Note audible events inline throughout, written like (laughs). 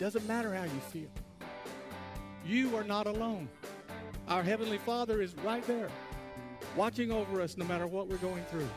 doesn't matter how you feel. You are not alone. Our Heavenly Father is right there, watching over us no matter what we're going through.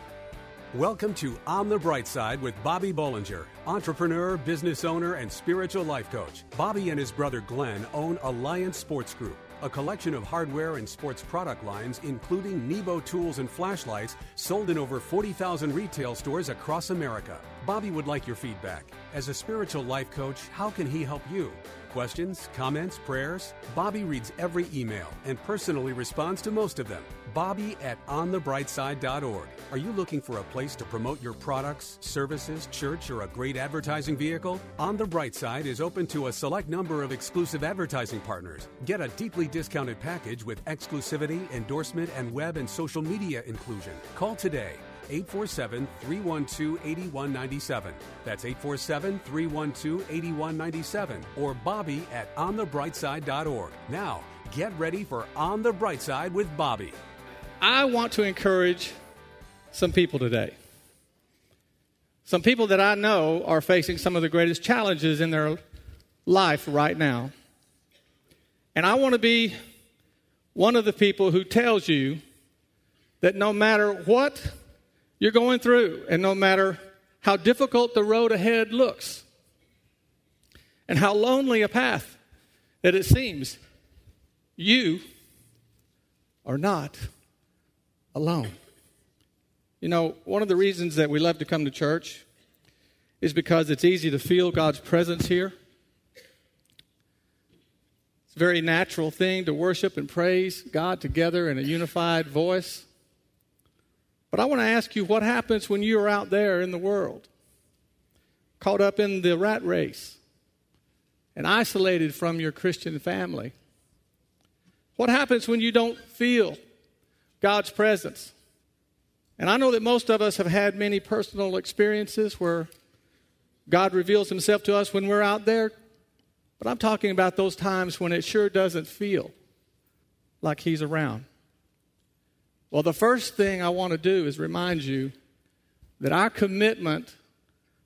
Welcome to On the Bright Side with Bobby Bollinger, entrepreneur, business owner, and spiritual life coach. Bobby and his brother Glenn own Alliance Sports Group, a collection of hardware and sports product lines, including Nebo tools and flashlights, sold in over 40,000 retail stores across America. Bobby would like your feedback. As a spiritual life coach, how can he help you? Questions, comments, prayers? Bobby reads every email and personally responds to most of them. Bobby at onthebrightside.org. Are you looking for a place to promote your products, services, church, or a great advertising vehicle? On the Bright Side is open to a select number of exclusive advertising partners. Get a deeply discounted package with exclusivity, endorsement, and web and social media inclusion. Call today 847 312 8197. That's 847 312 8197 or Bobby at onthebrightside.org. Now, get ready for On the Bright Side with Bobby. I want to encourage some people today. Some people that I know are facing some of the greatest challenges in their life right now. And I want to be one of the people who tells you that no matter what you're going through, and no matter how difficult the road ahead looks, and how lonely a path that it seems, you are not alone. You know, one of the reasons that we love to come to church is because it's easy to feel God's presence here. It's a very natural thing to worship and praise God together in a unified voice. But I want to ask you what happens when you're out there in the world, caught up in the rat race, and isolated from your Christian family? What happens when you don't feel God's presence? And I know that most of us have had many personal experiences where God reveals himself to us when we're out there, but I'm talking about those times when it sure doesn't feel like he's around. Well, the first thing I want to do is remind you that our commitment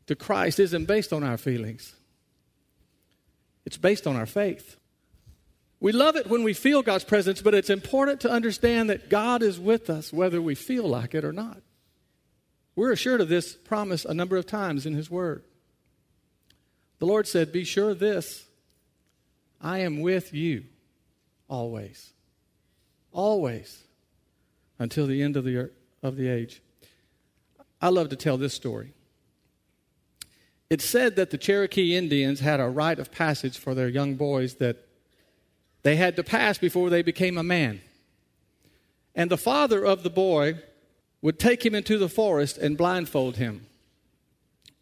to Christ isn't based on our feelings, it's based on our faith. We love it when we feel God's presence, but it's important to understand that God is with us whether we feel like it or not. We're assured of this promise a number of times in His Word. The Lord said, Be sure this I am with you always. Always until the end of the, of the age. I love to tell this story. It's said that the Cherokee Indians had a rite of passage for their young boys that they had to pass before they became a man. And the father of the boy would take him into the forest and blindfold him,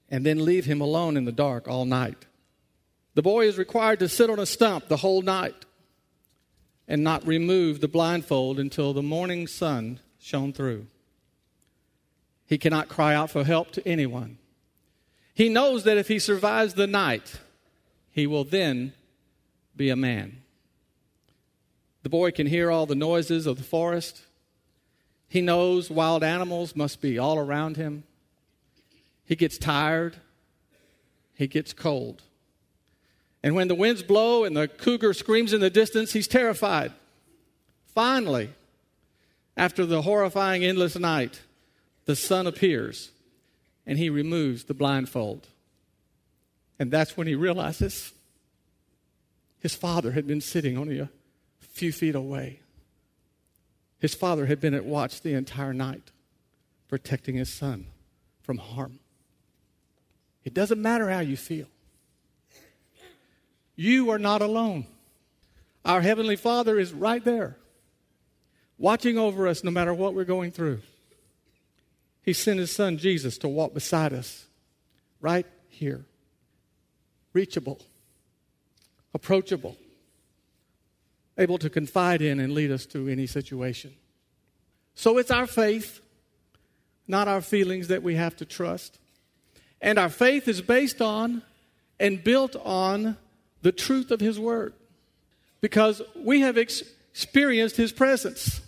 and then leave him alone in the dark all night. The boy is required to sit on a stump the whole night and not remove the blindfold until the morning sun shone through. He cannot cry out for help to anyone. He knows that if he survives the night, he will then be a man. The boy can hear all the noises of the forest. He knows wild animals must be all around him. He gets tired. He gets cold. And when the winds blow and the cougar screams in the distance, he's terrified. Finally, after the horrifying endless night, the sun appears and he removes the blindfold. And that's when he realizes his father had been sitting on a few feet away. His father had been at watch the entire night, protecting his son from harm. It doesn't matter how you feel. You are not alone. Our Heavenly Father is right there, watching over us no matter what we're going through. He sent His Son Jesus to walk beside us, right here. Reachable, approachable, able to confide in and lead us through any situation. So it's our faith, not our feelings, that we have to trust. And our faith is based on and built on the truth of His Word because we have ex- experienced His presence.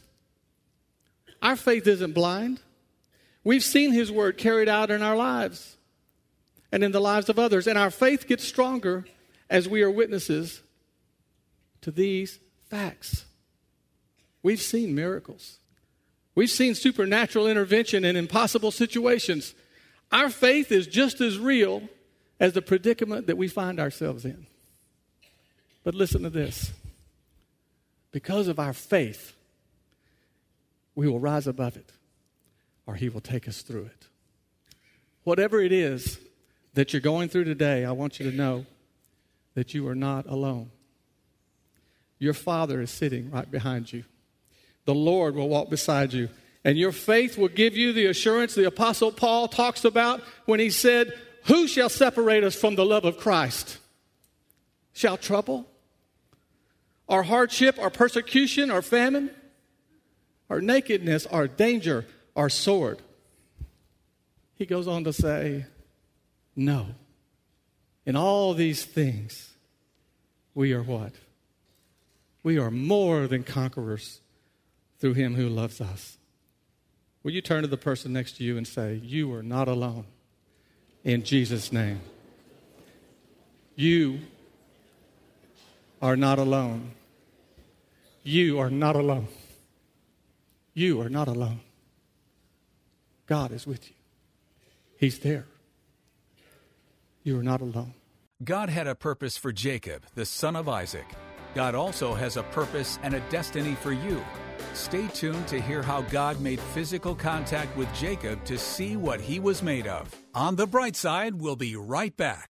Our faith isn't blind. We've seen His Word carried out in our lives and in the lives of others, and our faith gets stronger as we are witnesses to these facts. We've seen miracles. We've seen supernatural intervention in impossible situations. Our faith is just as real as the predicament that we find ourselves in. But listen to this because of our faith, we will rise above it, or He will take us through it. Whatever it is that you're going through today, I want you to know that you are not alone. Your Father is sitting right behind you. The Lord will walk beside you. And your faith will give you the assurance the Apostle Paul talks about when he said, Who shall separate us from the love of Christ? Shall trouble, or hardship, or persecution, or famine, or nakedness, or danger, or sword? He goes on to say, No. In all these things, we are what? We are more than conquerors through him who loves us. Will you turn to the person next to you and say, You are not alone in Jesus' name? You are not alone. You are not alone. You are not alone. God is with you, He's there. You are not alone. God had a purpose for Jacob, the son of Isaac. God also has a purpose and a destiny for you. Stay tuned to hear how God made physical contact with Jacob to see what he was made of. On the bright side, we'll be right back.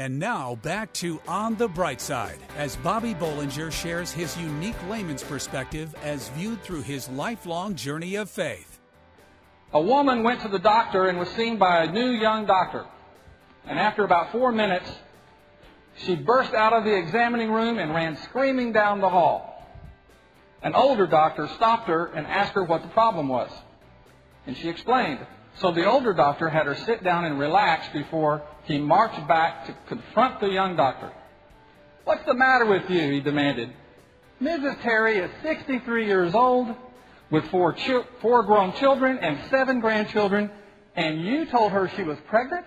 And now back to On the Bright Side as Bobby Bollinger shares his unique layman's perspective as viewed through his lifelong journey of faith. A woman went to the doctor and was seen by a new young doctor. And after about four minutes, she burst out of the examining room and ran screaming down the hall. An older doctor stopped her and asked her what the problem was. And she explained. So the older doctor had her sit down and relax before he marched back to confront the young doctor. What's the matter with you? he demanded. Mrs. Terry is 63 years old with four, four grown children and seven grandchildren, and you told her she was pregnant?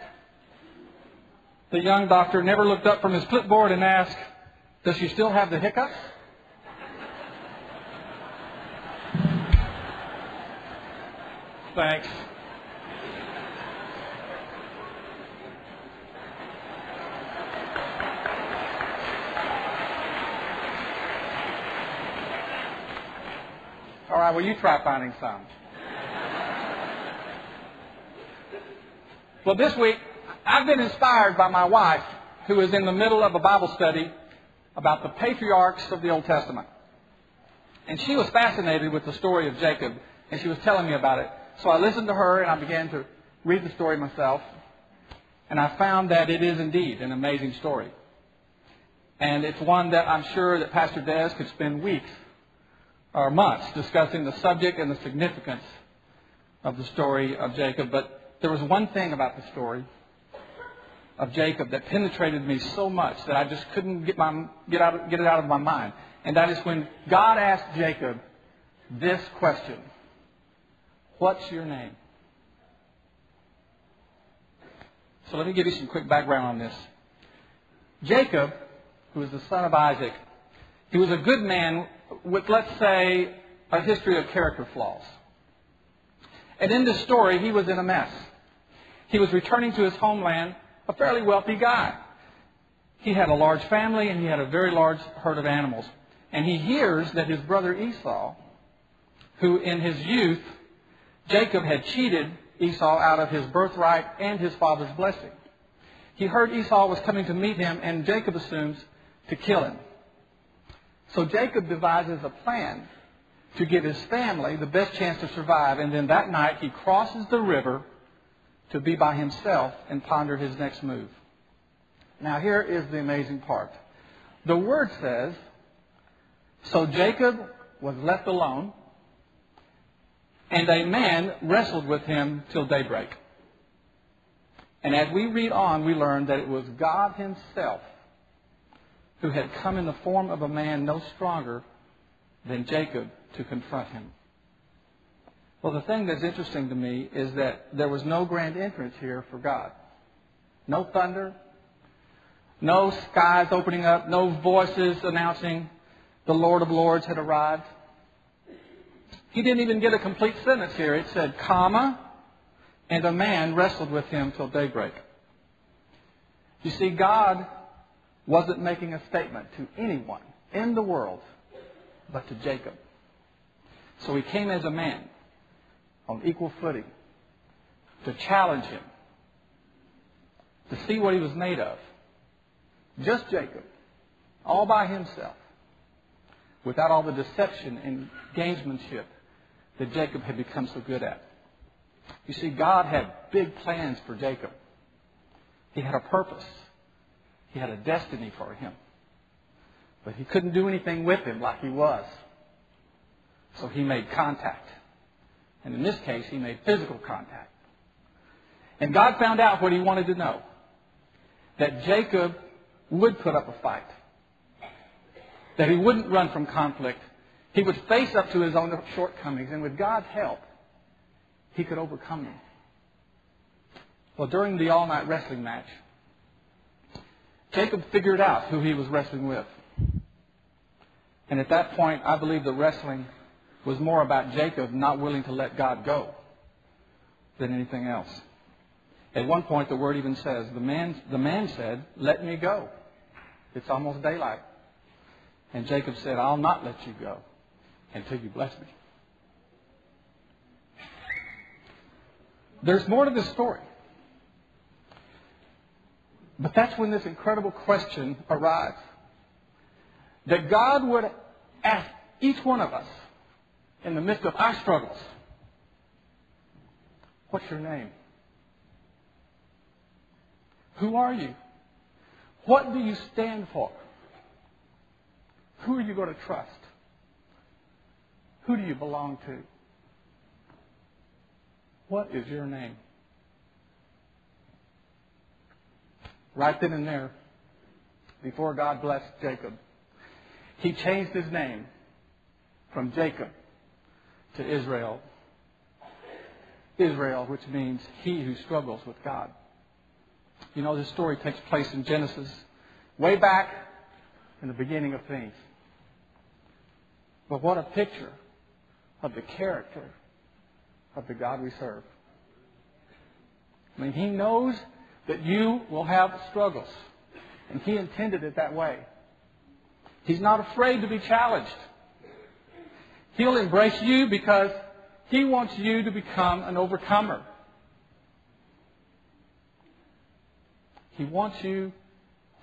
The young doctor never looked up from his clipboard and asked, Does she still have the hiccups? (laughs) Thanks. All right, well, you try finding some. Well, this week, I've been inspired by my wife, who is in the middle of a Bible study about the patriarchs of the Old Testament. And she was fascinated with the story of Jacob, and she was telling me about it. So I listened to her, and I began to read the story myself. And I found that it is indeed an amazing story. And it's one that I'm sure that Pastor Des could spend weeks or months discussing the subject and the significance of the story of Jacob. But there was one thing about the story of Jacob that penetrated me so much that I just couldn't get, my, get, out, get it out of my mind. And that is when God asked Jacob this question What's your name? So let me give you some quick background on this. Jacob, who was the son of Isaac, he was a good man with, let's say, a history of character flaws. And in this story, he was in a mess. He was returning to his homeland, a fairly wealthy guy. he had a large family and he had a very large herd of animals. And he hears that his brother Esau, who in his youth, Jacob had cheated Esau out of his birthright and his father's blessing. He heard Esau was coming to meet him, and Jacob assumes to kill him. So Jacob devises a plan to give his family the best chance to survive, and then that night he crosses the river to be by himself and ponder his next move. Now, here is the amazing part. The word says, So Jacob was left alone, and a man wrestled with him till daybreak. And as we read on, we learn that it was God Himself who had come in the form of a man no stronger than Jacob to confront him. Well, the thing that's interesting to me is that there was no grand entrance here for God. No thunder, no skies opening up, no voices announcing the Lord of Lords had arrived. He didn't even get a complete sentence here. It said, comma, and a man wrestled with him till daybreak. You see, God wasn't making a statement to anyone in the world but to Jacob. So he came as a man on equal footing to challenge him, to see what he was made of. Just Jacob, all by himself, without all the deception and gamesmanship that Jacob had become so good at. You see, God had big plans for Jacob. He had a purpose. He had a destiny for him. But he couldn't do anything with him like he was. So he made contact. And in this case, he made physical contact. And God found out what he wanted to know that Jacob would put up a fight, that he wouldn't run from conflict. He would face up to his own shortcomings, and with God's help, he could overcome them. Well, during the all night wrestling match, Jacob figured out who he was wrestling with. And at that point, I believe the wrestling was more about Jacob not willing to let God go than anything else. At one point, the word even says, the man, the man said, Let me go. It's almost daylight. And Jacob said, I'll not let you go until you bless me. There's more to this story. But that's when this incredible question arrives. That God would ask each one of us in the midst of our struggles, What's your name? Who are you? What do you stand for? Who are you going to trust? Who do you belong to? What is your name? Right then and there, before God blessed Jacob, he changed his name from Jacob to Israel. Israel, which means he who struggles with God. You know, this story takes place in Genesis, way back in the beginning of things. But what a picture of the character of the God we serve. I mean, He knows that you will have struggles, and He intended it that way. He's not afraid to be challenged. He'll embrace you because He wants you to become an overcomer. He wants you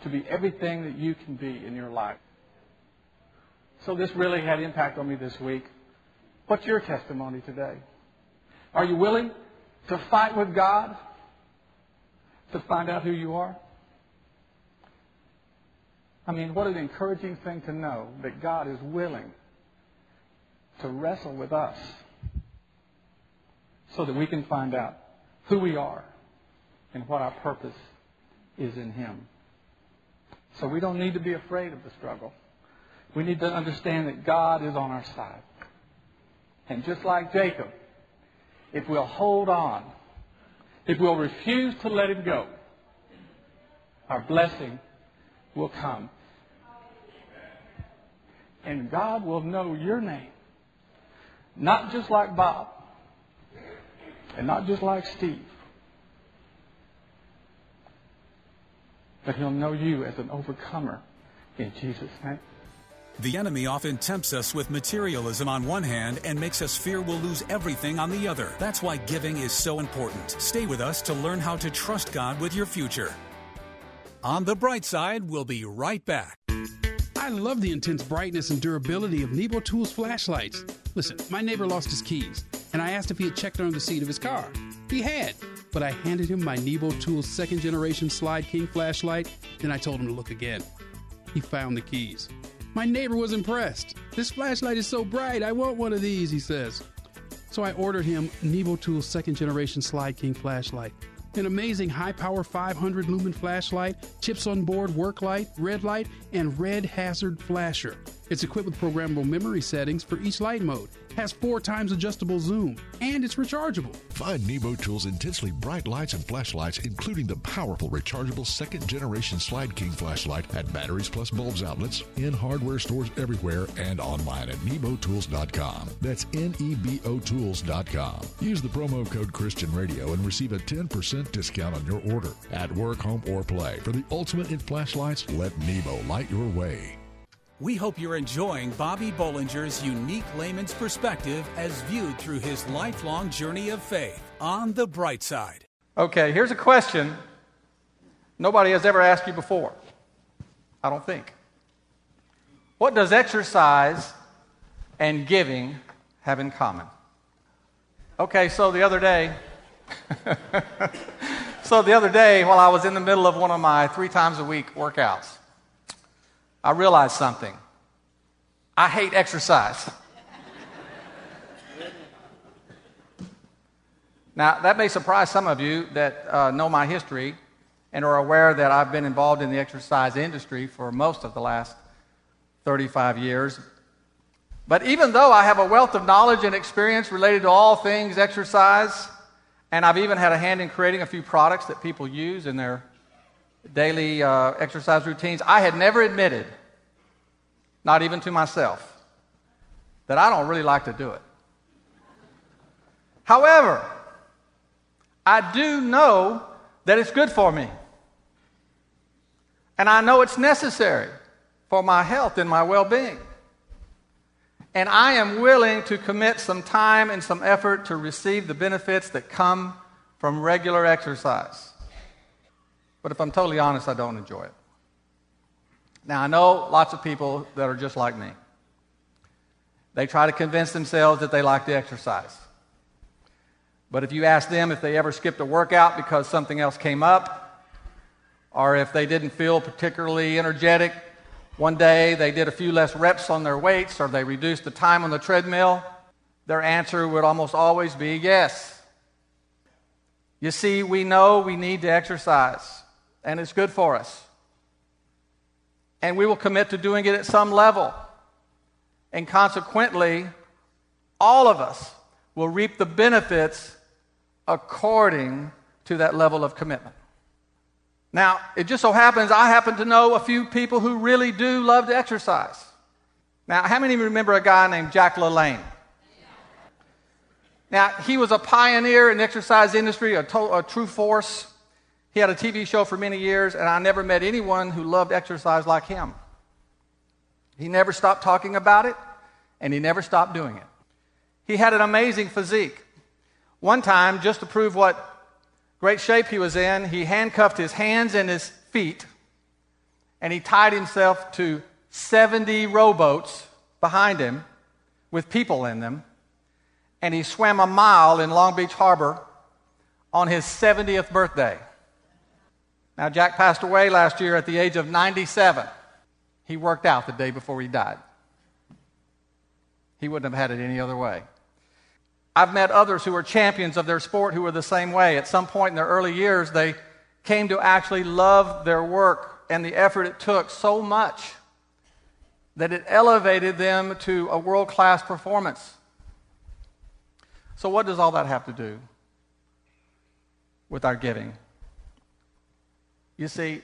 to be everything that you can be in your life. So this really had impact on me this week. What's your testimony today? Are you willing to fight with God to find out who you are? I mean, what an encouraging thing to know that God is willing to wrestle with us so that we can find out who we are and what our purpose is in Him. So we don't need to be afraid of the struggle. We need to understand that God is on our side. And just like Jacob, if we'll hold on, if we'll refuse to let him go, our blessing will come. And God will know your name. Not just like Bob. And not just like Steve. but he'll know you as an overcomer in Jesus' name. The enemy often tempts us with materialism on one hand and makes us fear we'll lose everything on the other. That's why giving is so important. Stay with us to learn how to trust God with your future. On the bright side, we'll be right back. I love the intense brightness and durability of Nebo Tools flashlights. Listen, my neighbor lost his keys, and I asked if he had checked under the seat of his car. He had, but I handed him my Nebo Tools second generation Slyde King flashlight, then I told him to look again. He found the keys. My neighbor was impressed. This flashlight is so bright, I want one of these, he says. So I ordered him Nebo Tools second generation Slyde King flashlight. An amazing high power 500 lumen flashlight, chips on board work light, red light, and red hazard flasher. It's equipped with programmable memory settings for each light mode, has four times adjustable zoom, and it's rechargeable. Find Nebo Tools' intensely bright lights and flashlights, including the powerful rechargeable second generation Slyde King flashlight at Batteries Plus Bulbs outlets, in hardware stores everywhere, and online at nebotools.com. That's N E B O Tools.com. Use the promo code Christian Radio and receive a 10% discount on your order. At work, home, or play. For the ultimate in flashlights, let Nebo light your way. We hope you're enjoying Bobby Bollinger's unique layman's perspective as viewed through his lifelong journey of faith on the bright side. Okay, here's a question nobody has ever asked you before. I don't think. What does exercise and giving have in common? Okay, so the other day, (laughs) so the other day, while I was in the middle of one of my three times a week workouts, I realized something. I hate exercise. now, that may surprise some of you that uh, know my history and are aware that I've been involved in the exercise industry for most of the last 35 years. But even though I have a wealth of knowledge and experience related to all things exercise, and I've even had a hand in creating a few products that people use in their daily uh, exercise routines, I had never admitted, not even to myself, that I don't really like to do it. However, I do know that it's good for me. And I know it's necessary for my health and my well being. And I am willing to commit some time and some effort to receive the benefits that come from regular exercise. But if I'm totally honest, I don't enjoy it. Now, I know lots of people that are just like me. They try to convince themselves that they like to exercise. But if you ask them if they ever skipped a workout because something else came up, or if they didn't feel particularly energetic one day, they did a few less reps on their weights, or they reduced the time on the treadmill, their answer would almost always be yes. You see, we know we need to exercise and it's good for us. And we will commit to doing it at some level. And consequently, all of us will reap the benefits according to that level of commitment. Now, it just so happens I happen to know a few people who really do love to exercise. Now, how many of you remember a guy named Jack LaLanne? Now, he was a pioneer in the exercise industry, a, to- a true force. He had a TV show for many years, and I never met anyone who loved exercise like him. He never stopped talking about it, and he never stopped doing it. He had an amazing physique. One time, just to prove what great shape he was in, he handcuffed his hands and his feet, and he tied himself to 70 rowboats behind him with people in them, and he swam a mile in Long Beach Harbor on his 70th birthday. Now, Jack passed away last year at the age of 97. He worked out the day before he died. He wouldn't have had it any other way. I've met others who are champions of their sport who were the same way. At some point in their early years, they came to actually love their work and the effort it took so much that it elevated them to a world class performance. So, what does all that have to do with our giving? You see,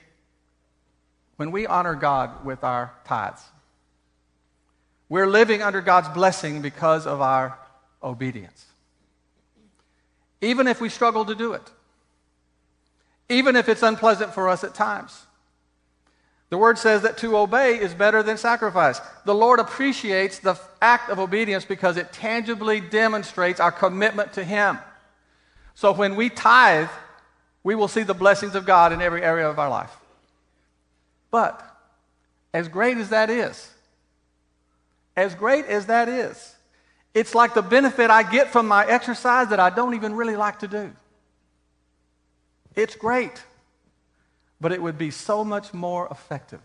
when we honor God with our tithes, we're living under God's blessing because of our obedience. Even if we struggle to do it, even if it's unpleasant for us at times, The word says that to obey is better than sacrifice. The Lord appreciates the act of obedience because it tangibly demonstrates our commitment to Him. So when we tithe, we will see the blessings of God in every area of our life. But as great as that is, as great as that is, it's like the benefit I get from my exercise that I don't even really like to do. It's great, but it would be so much more effective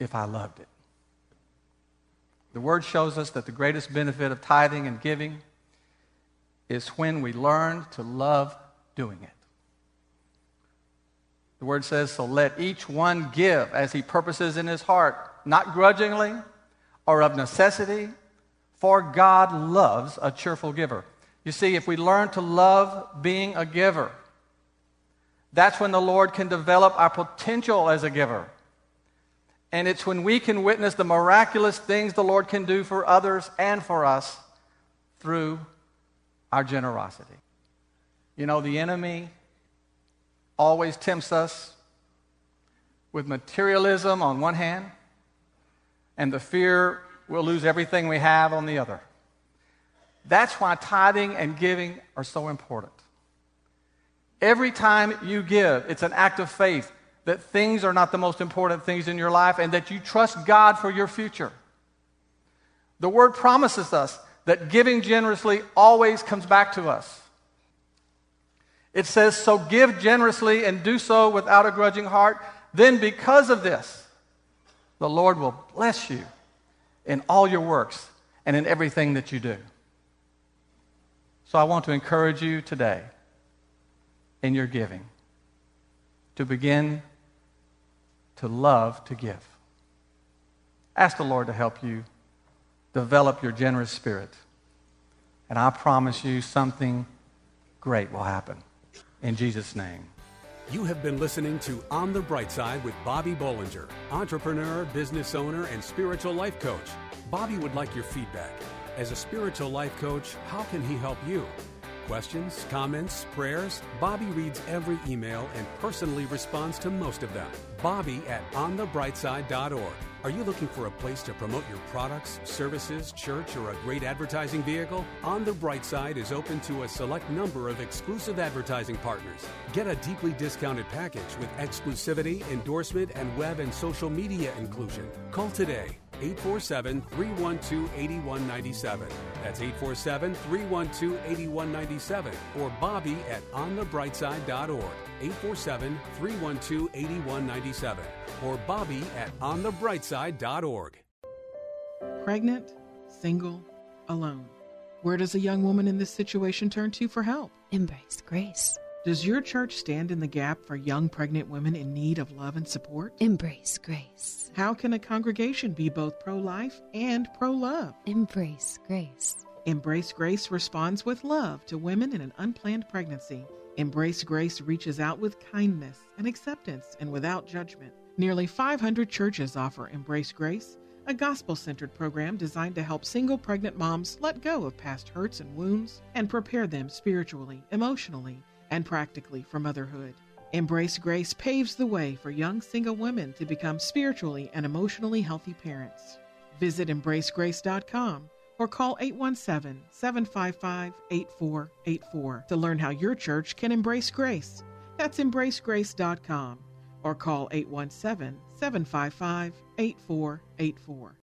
if I loved it. The word shows us that the greatest benefit of tithing and giving is when we learn to love doing it. The word says, So let each one give as he purposes in his heart, not grudgingly or of necessity, for God loves a cheerful giver. You see, if we learn to love being a giver, that's when the Lord can develop our potential as a giver. And it's when we can witness the miraculous things the Lord can do for others and for us through our generosity. You know, the enemy always tempts us with materialism on one hand and the fear we'll lose everything we have on the other. That's why tithing and giving are so important. Every time you give, it's an act of faith that things are not the most important things in your life and that you trust God for your future. The word promises us that giving generously always comes back to us. It says, So give generously and do so without a grudging heart. Then, because of this, the Lord will bless you in all your works and in everything that you do. So, I want to encourage you today in your giving to begin to love to give. Ask the Lord to help you develop your generous spirit. And I promise you something great will happen. In Jesus' name. You have been listening to On the Bright Side with Bobby Bollinger, entrepreneur, business owner, and spiritual life coach. Bobby would like your feedback. As a spiritual life coach, how can he help you? Questions, comments, prayers? Bobby reads every email and personally responds to most of them. Bobby at onthebrightside.org. Are you looking for a place to promote your products, services, church, or a great advertising vehicle? On the Bright Side is open to a select number of exclusive advertising partners. Get a deeply discounted package with exclusivity, endorsement, and web and social media inclusion. Call today 847 312 8197. That's 847 312 8197 or Bobby at onthebrightside.org. 847 312 8197 or Bobby at onthebrightside.org. Pregnant, single, alone. Where does a young woman in this situation turn to for help? Embrace grace. Does your church stand in the gap for young pregnant women in need of love and support? Embrace grace. How can a congregation be both pro life and pro love? Embrace grace. Embrace Grace responds with love to women in an unplanned pregnancy. Embrace Grace reaches out with kindness and acceptance and without judgment. Nearly 500 churches offer Embrace Grace, a gospel centered program designed to help single pregnant moms let go of past hurts and wounds and prepare them spiritually, emotionally, and practically for motherhood. Embrace Grace paves the way for young single women to become spiritually and emotionally healthy parents. Visit embracegrace.com or call 817 755 8484 to learn how your church can embrace grace. That's embracegrace.com or call 817 755 8484.